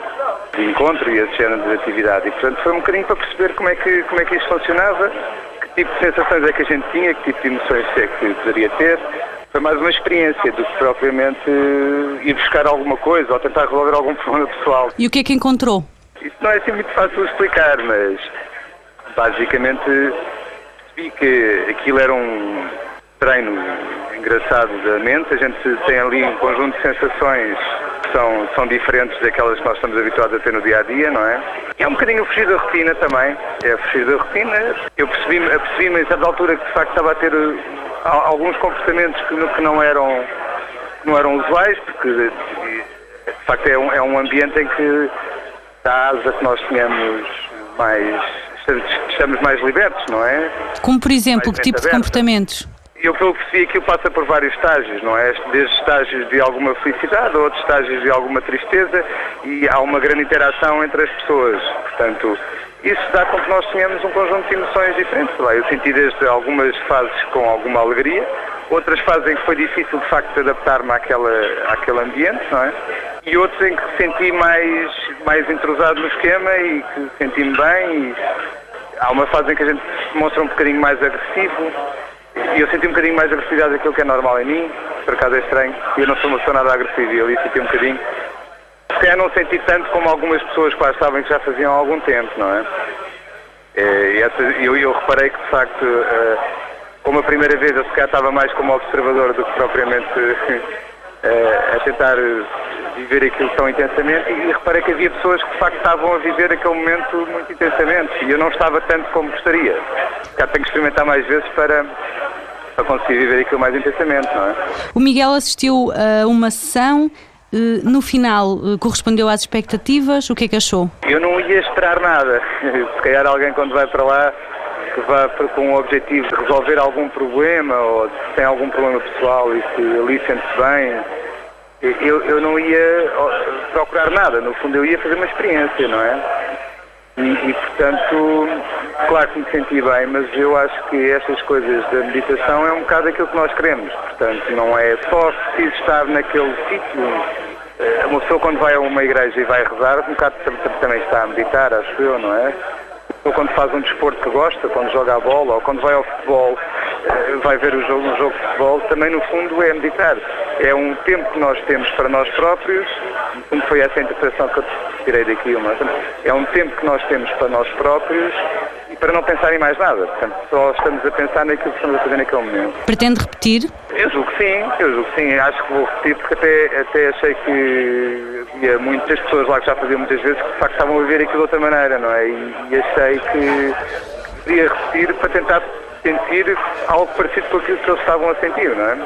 De encontro e esse género de atividade. E, portanto, foi um bocadinho para perceber como é que, como é que isto funcionava, que tipo de sensações é que a gente tinha, que tipo de emoções é que poderia ter. Foi mais uma experiência do que propriamente ir buscar alguma coisa ou tentar resolver algum problema pessoal.
E o que é que encontrou?
Isso não é assim muito fácil de explicar, mas basicamente percebi que aquilo era um treino engraçado da mente. A gente tem ali um conjunto de sensações que são, são diferentes daquelas que nós estamos habituados a ter no dia a dia, não é? É um bocadinho fugir da rotina também. É fugir da rotina. Eu percebi-me percebi a certa altura que de facto estava a ter uh, alguns comportamentos que, que não eram não eram usuais, porque de facto é um, é um ambiente em que dá asa que nós tenhamos mais estamos mais libertos, não é?
Como por exemplo, mais que tipo de comportamentos?
Eu, pelo que percebi, aquilo passa por vários estágios, não é? Desde estágios de alguma felicidade a outros estágios de alguma tristeza e há uma grande interação entre as pessoas. Portanto, isso dá com que nós tenhamos um conjunto de emoções diferentes. Eu senti desde algumas fases com alguma alegria, outras fases em que foi difícil, de facto, adaptar-me àquela, àquele ambiente, não é? E outros em que senti mais, mais entrosado no esquema e que senti-me bem. E há uma fase em que a gente se mostra um bocadinho mais agressivo e eu senti um bocadinho mais agressividade daquilo que é normal em mim, por acaso é estranho, e eu não sou uma pessoa nada agressiva e ali senti um bocadinho. Se calhar não senti tanto como algumas pessoas que estavam que já faziam há algum tempo, não é? é essa, eu, eu reparei que de facto, uh, como a primeira vez eu se calhar estava mais como observador do que propriamente uh, a tentar viver aquilo tão intensamente e reparei que havia pessoas que de facto estavam a viver aquele momento muito intensamente e eu não estava tanto como gostaria. Cá tenho que experimentar mais vezes para, para conseguir viver aquilo mais intensamente, não é?
O Miguel assistiu a uma sessão eh, no final eh, correspondeu às expectativas? O que é que achou?
Eu não ia esperar nada. Se calhar alguém quando vai para lá que vá com o objetivo de resolver algum problema ou se tem algum problema pessoal e se ali sente-se bem eu, eu não ia procurar nada, no fundo eu ia fazer uma experiência, não é? E, e, portanto, claro que me senti bem, mas eu acho que estas coisas da meditação é um bocado aquilo que nós queremos. Portanto, não é só preciso estar naquele sítio. Eh, uma pessoa quando vai a uma igreja e vai rezar, um bocado também está a meditar, acho eu, não é? Ou quando faz um desporto que gosta, quando joga a bola, ou quando vai ao futebol, eh, vai ver o jogo, um jogo de futebol, também no fundo é meditar. É um tempo que nós temos para nós próprios, como foi essa interpretação que eu tirei daqui, uma, é um tempo que nós temos para nós próprios para não pensar em mais nada. Portanto, só estamos a pensar naquilo que estamos a fazer naquele momento.
Pretende repetir?
Eu julgo que sim, eu julgo que sim. Acho que vou repetir porque até, até achei que havia muitas pessoas lá que já faziam muitas vezes que de facto estavam a ver aquilo de outra maneira, não é? E, e achei que podia repetir para tentar sentir algo parecido com aquilo que eles estavam a sentir, não é?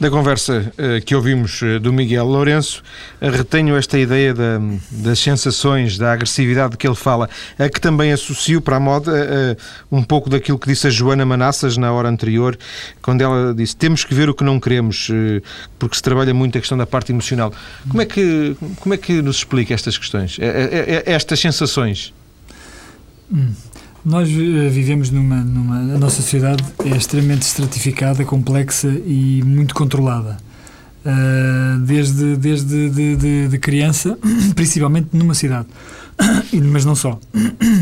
Da conversa uh, que ouvimos uh, do Miguel Lourenço, uh, retenho esta ideia da, das sensações, da agressividade que ele fala, a que também associo para a moda um pouco daquilo que disse a Joana Manassas na hora anterior, quando ela disse temos que ver o que não queremos, porque se trabalha muito a questão da parte emocional. Como é que, como é que nos explica estas questões, estas sensações?
Hum. Nós uh, vivemos numa, numa. A nossa sociedade é extremamente estratificada, complexa e muito controlada. Uh, desde desde de, de, de, criança, principalmente numa cidade, mas não só.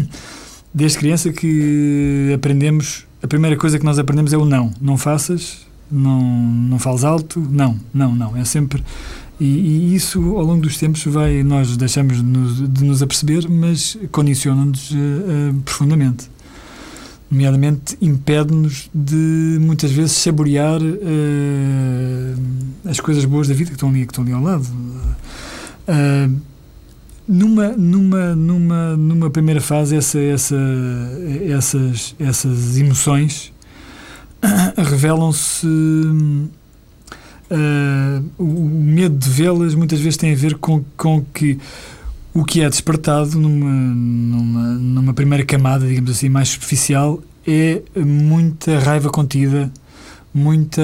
Desde criança que aprendemos, a primeira coisa que nós aprendemos é o não. Não faças, não, não fales alto, não, não, não. É sempre e, e, isso, ao longo dos tempos, vai, nós deixamos de nos, de nos aperceber, mas condiciona-nos uh, uh, profundamente. Nomeadamente, impede-nos de, muitas vezes, saborear uh, as coisas boas da vida que estão ali, que estão ali ao lado. numa, numa, numa, numa primeira fase, essa, essa, essas, essas emoções revelam-se uh, o medo de vê-las muitas vezes tem a ver com, com que o que é despertado numa, numa, numa primeira camada, digamos assim, mais superficial, é muita raiva contida, muita,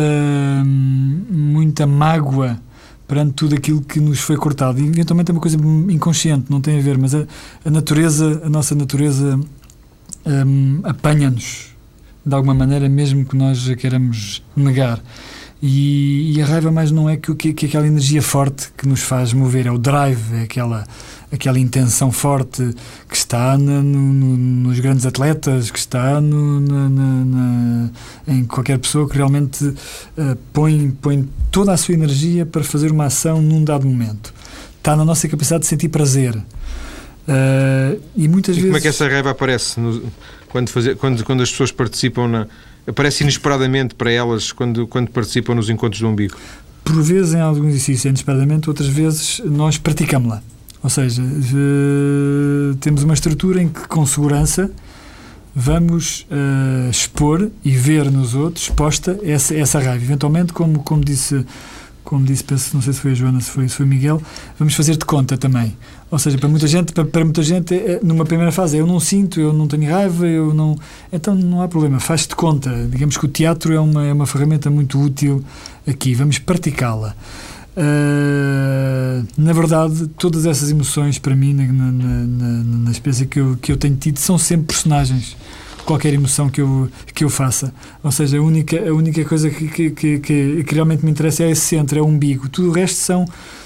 muita mágoa perante tudo aquilo que nos foi cortado. E eventualmente é uma coisa inconsciente, não tem a ver, mas a, a natureza, a nossa natureza um, apanha-nos de alguma maneira, mesmo que nós a queiramos negar. E, e, a raiva mais não é que, que, que aquela energia forte que nos faz mover, é o drive, é aquela, aquela intenção forte que está no, no, nos grandes atletas, que está no, na, na, em qualquer pessoa que realmente uh, põe, põe toda a sua energia para fazer uma ação num dado momento. Está na nossa capacidade de sentir prazer. Uh, e muitas
e
vezes.
Como é que essa raiva aparece no, quando, fazer, quando, quando as pessoas participam na, aparece inesperadamente para elas quando, quando participam nos encontros do umbigo?
Por vezes, em alguns exercícios, é inesperadamente, outras vezes nós praticamos-la. Ou seja, temos uma estrutura em que, com segurança, vamos uh, expor e ver nos outros exposta essa, essa raiva. Eventualmente, como, como disse como disse, penso, não sei se foi a Joana, se foi, se foi o Miguel, vamos fazer de conta também. Ou seja, para muita gente, para, para muita gente, é, numa primeira fase, eu não sinto, eu não tenho raiva, eu não. Então não há problema, faz de conta. Digamos que o teatro é uma, é uma ferramenta muito útil aqui, vamos praticá-la. Uh, na verdade, todas essas emoções, para mim, na, na, na, na experiência que eu, que eu tenho tido, são sempre personagens qualquer emoção que eu, que eu faça. Ou seja, a única, a única coisa que, que, que, que realmente me interessa é esse centro, é o umbigo. Tudo o resto são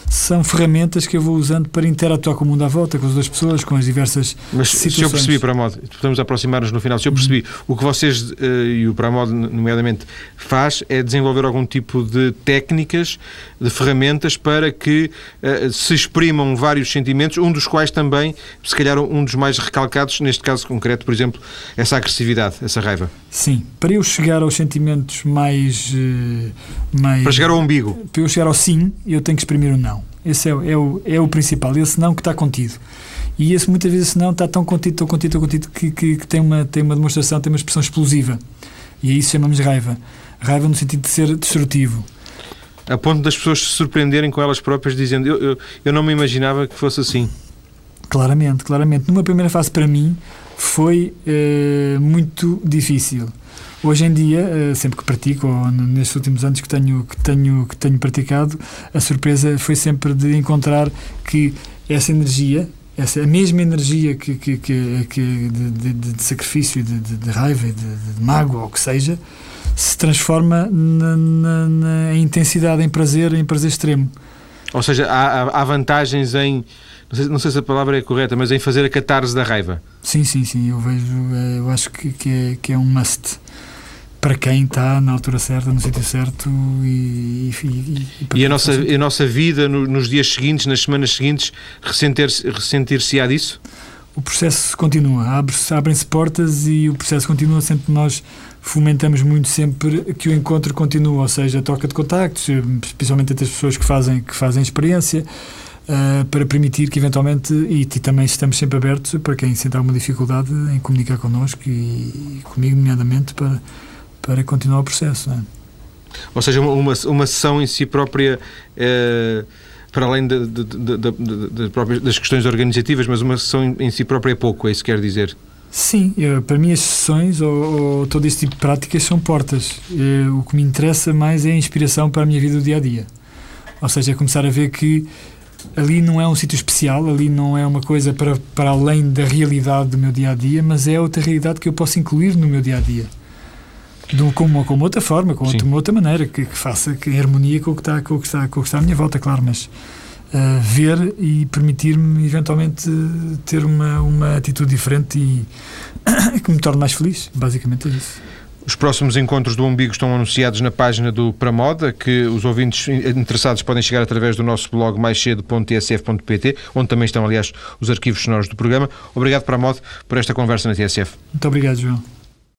são ferramentas que eu vou usando para interatuar com o mundo à volta, com as outras pessoas, com as diversas
Mas
situações.
se eu percebi, Pramod, estamos a aproximar-nos no final, se eu percebi, uhum. o que vocês uh, e o Pramod, nomeadamente, faz é desenvolver algum tipo de técnicas, de ferramentas para que uh, se exprimam vários sentimentos, um dos quais também, se calhar, um dos mais recalcados, neste caso concreto, por exemplo, essa agressividade, essa raiva.
Sim, para eu chegar aos sentimentos mais, uh, mais...
Para chegar ao umbigo.
Para eu chegar ao sim, eu tenho que exprimir o não. Esse é, é, o, é o principal, esse não que está contido. E esse muitas vezes esse não está tão contido, tão contido, tão contido que, que, que, tem, uma, tem uma demonstração, tem uma expressão explosiva. E a isso chamamos raiva. Raiva no sentido de ser destrutivo.
A ponto das pessoas se surpreenderem com elas próprias, dizendo eu, eu, eu não me imaginava que fosse assim.
Claramente, claramente. Numa primeira fase, para mim, foi uh, muito difícil. Hoje em dia, eh, sempre que pratico, ou nestes últimos anos que tenho, que, tenho, que tenho praticado, a surpresa foi sempre de encontrar que essa energia, essa a mesma energia que, que, que, que de, de, de, sacrifício, de, de, de raiva, de, de mágoa, ou o que seja, se transforma na, na, na intensidade, em prazer, em prazer extremo.
Ou seja, há, há vantagens em não sei, não sei, se a palavra é correta, mas em fazer a catarse da raiva.
Sim, sim, sim, eu vejo, eh, eu acho que, que, é, que é um must para quem está na altura certa, no sítio certo e,
e, e, e a, nossa, a nossa vida no, nos dias seguintes, nas semanas seguintes, ressentir-se ressentir á disso?
O processo continua, abrem-se abrem portas e o processo continua sempre nós fomentamos muito sempre que o encontro continue, ou seja, a troca de contactos, especialmente entre as pessoas que fazem, que fazem experiência, uh, para permitir que eventualmente, e, também estamos sempre abertos para quem sente alguma dificuldade em comunicar connosco e, e comigo, nomeadamente, para para continuar o processo. É?
Ou seja, uma, uma sessão em si própria, eh, para além de, de, de, das questões organizativas, mas uma sessão em, si própria é pouco, é isso que quer dizer?
Sim, eu, para mim as sessões ou, ou, todo esse tipo de práticas são portas. Eu, eh, o que me interessa mais é a inspiração para a minha vida do dia a dia. Ou seja, é começar a ver que ali não é um sítio especial, ali não é uma coisa para, para além da realidade do meu dia a dia, mas é outra realidade que eu posso incluir no meu dia a dia de uma, com, uma, com outra forma, com outra, uma outra maneira, que, que, faça que, em harmonia com o que, está, com, o que está, com o que está à minha volta, claro, mas uh, ver e permitir-me eventualmente ter uma, uma atitude diferente e que me torne mais feliz, basicamente é isso.
Os próximos encontros do Umbigo estão anunciados na página do Pramoda, que os ouvintes interessados podem chegar através do nosso blog maiscedo.tsf.pt, onde também estão, aliás, os arquivos sonoros do programa. Obrigado, Pramoda, por esta conversa na TSF.
Muito obrigado, João.